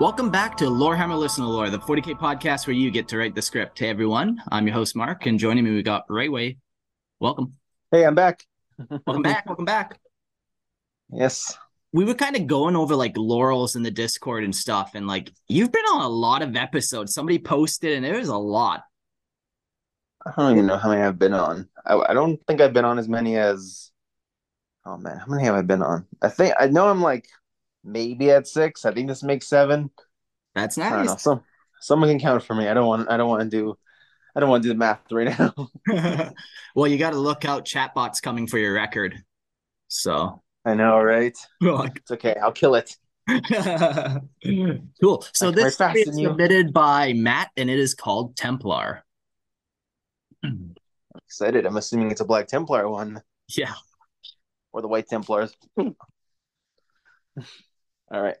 Welcome back to Lorehammer Listener Lore, the 40k podcast where you get to write the script. Hey everyone, I'm your host Mark, and joining me we got Rayway. Welcome. Hey, I'm back. Welcome back. Welcome back. Yes. We were kind of going over like laurels in the Discord and stuff, and like you've been on a lot of episodes. Somebody posted, and it was a lot. I don't even know how many I've been on. I, I don't think I've been on as many as. Oh man, how many have I been on? I think I know I'm like maybe at six. I think this makes seven. That's I don't know. nice. Some someone can count for me. I don't want. I don't want to do. I don't want to do the math right now. well, you got to look out. Chatbot's coming for your record. So I know, right? It's okay. I'll kill it. cool. So this is faster than you. submitted by Matt, and it is called Templar. I'm Excited. I'm assuming it's a Black Templar one Yeah. or the White Templars. All right.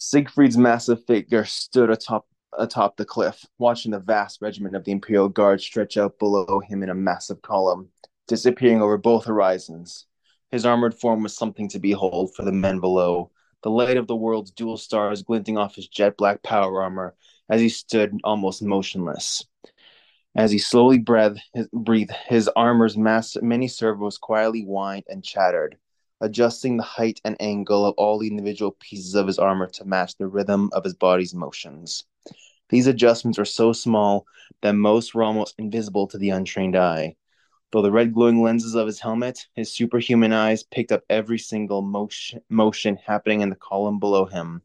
Siegfried's massive figure stood atop atop the cliff, watching the vast regiment of the Imperial Guard stretch out below him in a massive column, disappearing over both horizons. His armored form was something to behold for the men below, the light of the world's dual stars glinting off his jet black power armor as he stood almost motionless. As he slowly breathed, his, breathed, his armor's mass, many servos quietly whined and chattered, adjusting the height and angle of all the individual pieces of his armor to match the rhythm of his body's motions. These adjustments were so small that most were almost invisible to the untrained eye. Though the red glowing lenses of his helmet, his superhuman eyes picked up every single motion, motion happening in the column below him.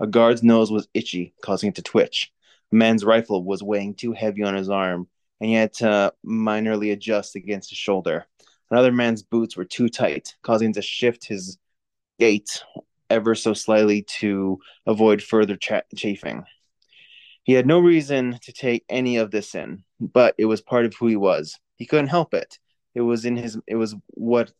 A guard's nose was itchy, causing it to twitch. A man's rifle was weighing too heavy on his arm, and he had to minorly adjust against his shoulder. Another man's boots were too tight, causing him to shift his gait ever so slightly to avoid further cha- chafing. He had no reason to take any of this in, but it was part of who he was. He couldn't help it. It was in his it was what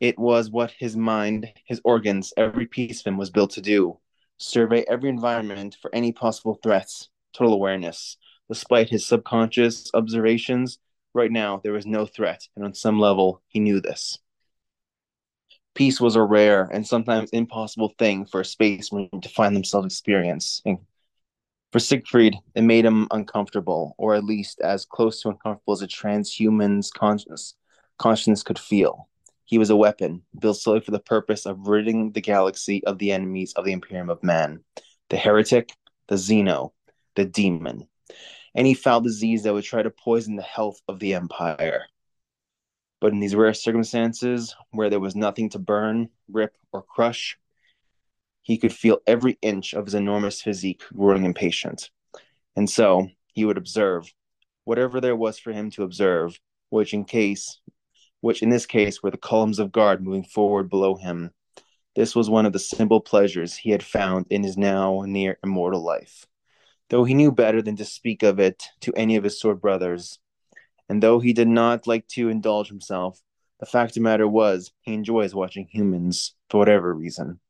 it was what his mind, his organs, every piece of him was built to do. Survey every environment for any possible threats. Total awareness. Despite his subconscious observations, right now there was no threat, and on some level he knew this. Peace was a rare and sometimes impossible thing for a space marine to find themselves experiencing. For Siegfried, it made him uncomfortable, or at least as close to uncomfortable as a transhuman's conscience, conscience could feel. He was a weapon, built solely for the purpose of ridding the galaxy of the enemies of the Imperium of Man the heretic, the Xeno, the demon, any foul disease that would try to poison the health of the Empire. But in these rare circumstances, where there was nothing to burn, rip, or crush, he could feel every inch of his enormous physique growing impatient. And so he would observe whatever there was for him to observe, which in case which in this case were the columns of guard moving forward below him. This was one of the simple pleasures he had found in his now near immortal life. Though he knew better than to speak of it to any of his sword brothers, and though he did not like to indulge himself, the fact of the matter was he enjoys watching humans for whatever reason.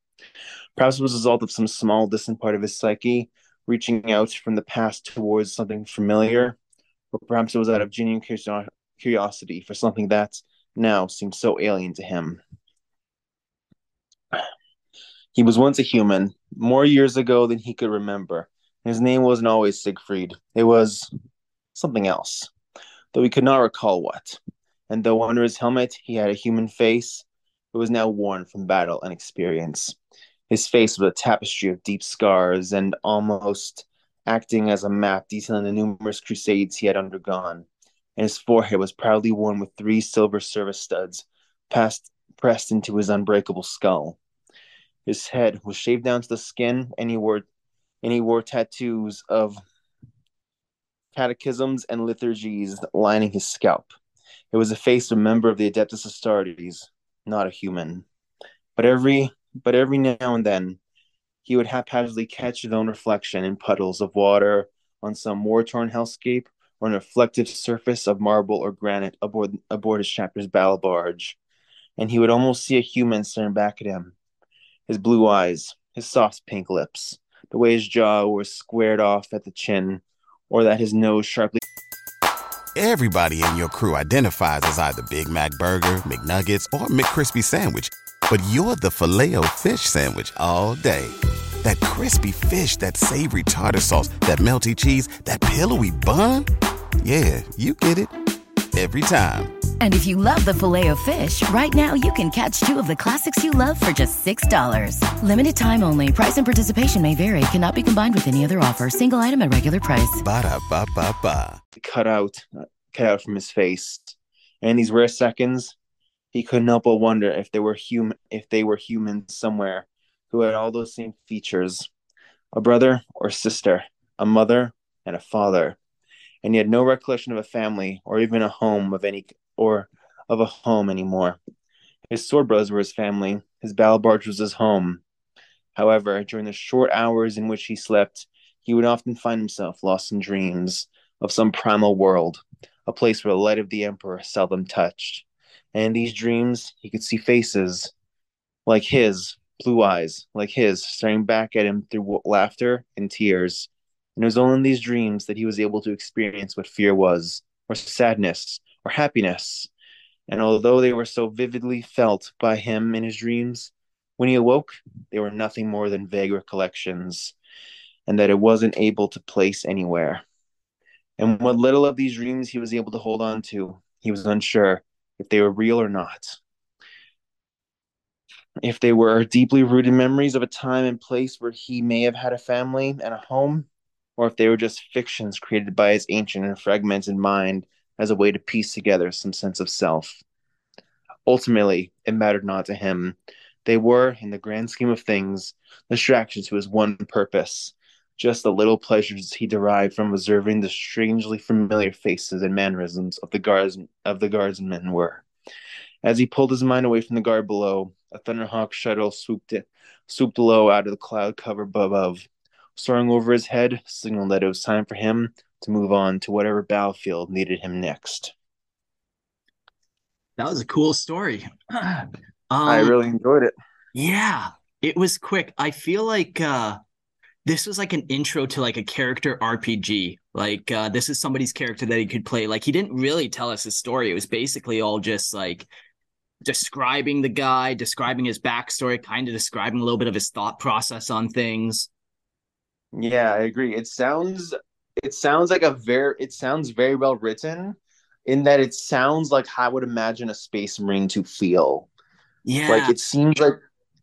Perhaps it was a result of some small, distant part of his psyche reaching out from the past towards something familiar, or perhaps it was out of genuine curiosity for something that now seemed so alien to him. He was once a human, more years ago than he could remember. His name wasn't always Siegfried. It was something else, though he could not recall what. And though under his helmet he had a human face, it was now worn from battle and experience. His face was a tapestry of deep scars and almost acting as a map detailing the numerous crusades he had undergone. And his forehead was proudly worn with three silver service studs passed, pressed into his unbreakable skull. His head was shaved down to the skin, and he wore and he wore tattoos of catechisms and liturgies lining his scalp. It was the face of a member of the Adeptus Astartes, not a human. But every but every now and then he would haphazardly catch his own reflection in puddles of water on some war-torn hellscape or an reflective surface of marble or granite aboard aboard his chapter's battle barge, and he would almost see a human staring back at him, his blue eyes, his soft pink lips, the way his jaw was squared off at the chin, or that his nose sharply. Everybody in your crew identifies as either Big Mac Burger, McNuggets, or McCrispy Sandwich, but you're the filet fish Sandwich all day. That crispy fish, that savory tartar sauce, that melty cheese, that pillowy bun. Yeah, you get it every time. And if you love the Filet-O-Fish, right now you can catch two of the classics you love for just $6. Limited time only. Price and participation may vary. Cannot be combined with any other offer. Single item at regular price. Ba da ba ba ba. Cut out, cut out from his face. And in these rare seconds, he couldn't help but wonder if they were human, if they were humans somewhere who had all those same features: a brother or sister, a mother and a father and he had no recollection of a family or even a home of any or of a home anymore. His sword brothers were his family, his battle barge was his home. However, during the short hours in which he slept, he would often find himself lost in dreams of some primal world, a place where the light of the Emperor seldom touched. And in these dreams, he could see faces like his, blue eyes like his, staring back at him through laughter and tears. And it was only in these dreams that he was able to experience what fear was, or sadness, or happiness. And although they were so vividly felt by him in his dreams, when he awoke, they were nothing more than vague recollections, and that it wasn't able to place anywhere. And what little of these dreams he was able to hold on to, he was unsure if they were real or not. If they were deeply rooted memories of a time and place where he may have had a family and a home, or if they were just fictions created by his ancient and fragmented mind as a way to piece together some sense of self. Ultimately, it mattered not to him. They were, in the grand scheme of things, distractions to his one purpose, just the little pleasures he derived from observing the strangely familiar faces and mannerisms of the guards of the guardsmen were. As he pulled his mind away from the guard below, a thunderhawk shuttle swooped it, swooped low out of the cloud cover above, soaring over his head, signaled that it was time for him to move on to whatever battlefield needed him next. That was a cool story. um, I really enjoyed it. Yeah, it was quick. I feel like uh, this was like an intro to like a character RPG. Like uh, this is somebody's character that he could play. Like he didn't really tell us his story. It was basically all just like describing the guy, describing his backstory, kind of describing a little bit of his thought process on things. Yeah, I agree. It sounds it sounds like a very it sounds very well written in that it sounds like how I would imagine a space marine to feel. Yeah. Like it seems like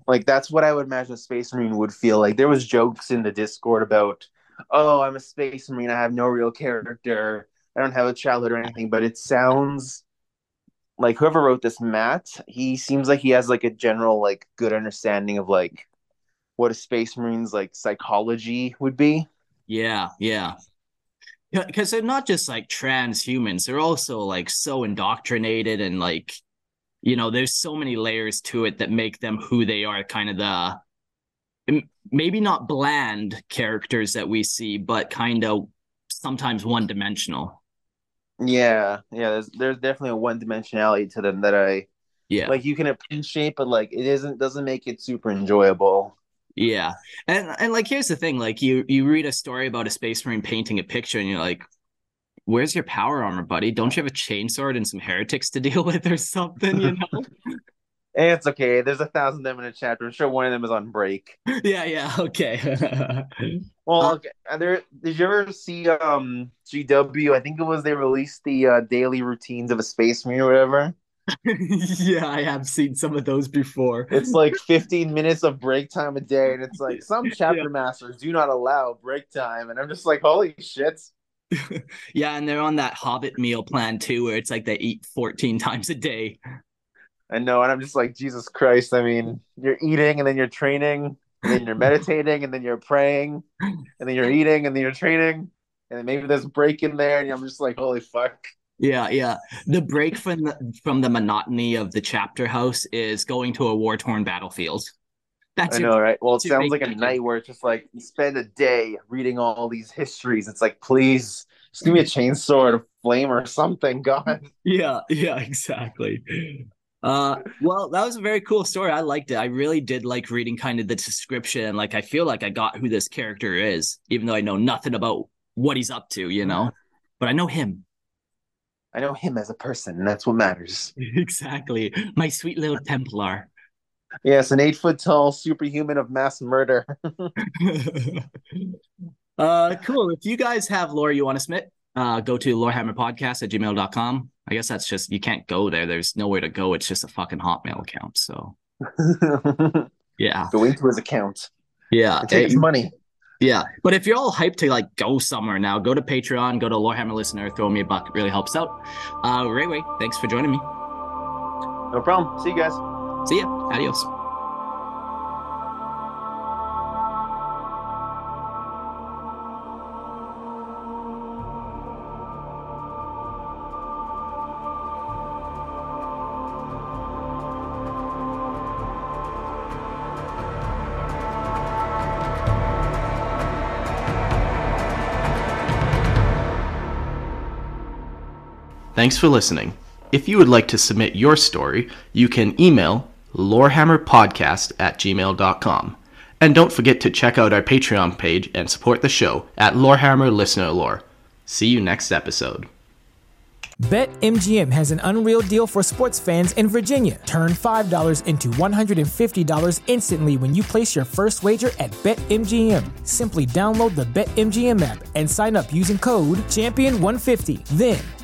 like that's what I would imagine a space marine would feel like. There was jokes in the Discord about, "Oh, I'm a space marine. I have no real character. I don't have a childhood or anything." But it sounds like whoever wrote this, Matt, he seems like he has like a general like good understanding of like what a space marine's like psychology would be. Yeah, yeah. Because they're not just like transhumans; they're also like so indoctrinated and like, you know, there's so many layers to it that make them who they are. Kind of the maybe not bland characters that we see, but kind of sometimes one dimensional. Yeah, yeah. There's there's definitely a one dimensionality to them that I yeah like. You can appreciate, but like it isn't doesn't make it super enjoyable. Yeah, and and like here's the thing: like you you read a story about a space marine painting a picture, and you're like, "Where's your power armor, buddy? Don't you have a chainsword and some heretics to deal with, or something?" You know. It's okay. There's a thousand of them in a chapter. I'm sure one of them is on break. Yeah, yeah, okay. well, uh, okay. There, did you ever see um GW? I think it was they released the uh, daily routines of a space marine or whatever. yeah, I have seen some of those before. It's like 15 minutes of break time a day, and it's like some chapter yeah. masters do not allow break time, and I'm just like, holy shit. yeah, and they're on that Hobbit meal plan too, where it's like they eat 14 times a day. I know, and I'm just like, Jesus Christ. I mean, you're eating and then you're training, and then you're meditating, and then you're praying, and then you're eating, and then you're training, and maybe there's a break in there, and I'm just like, holy fuck. Yeah, yeah. The break from the from the monotony of the chapter house is going to a war torn battlefield. That's I know, your, right? Well, it sounds like a night where it's just like you spend a day reading all these histories. It's like, please, just give me a chainsaw or a flame or something, God. Yeah, yeah, exactly. Uh, well, that was a very cool story. I liked it. I really did like reading kind of the description. Like, I feel like I got who this character is, even though I know nothing about what he's up to, you know. But I know him. I know him as a person, and that's what matters. exactly, my sweet little Templar. Yes, an eight foot tall superhuman of mass murder. uh, cool. If you guys have lore you want to submit, uh, go to lorehammerpodcast at gmail.com. I guess that's just, you can't go there. There's nowhere to go. It's just a fucking Hotmail account. So, yeah. Go into his account. Yeah. take his money. Yeah. But if you're all hyped to like go somewhere now, go to Patreon, go to Lorehammer Listener, throw me a buck. It really helps out. Uh, Ray Ray, thanks for joining me. No problem. See you guys. See ya. Adios. Thanks for listening. If you would like to submit your story, you can email lorehammerpodcast at gmail.com. And don't forget to check out our Patreon page and support the show at Lorehammer Listener Lore. See you next episode. BetMGM has an unreal deal for sports fans in Virginia. Turn $5 into $150 instantly when you place your first wager at BetMGM. Simply download the BetMGM app and sign up using code Champion150. Then,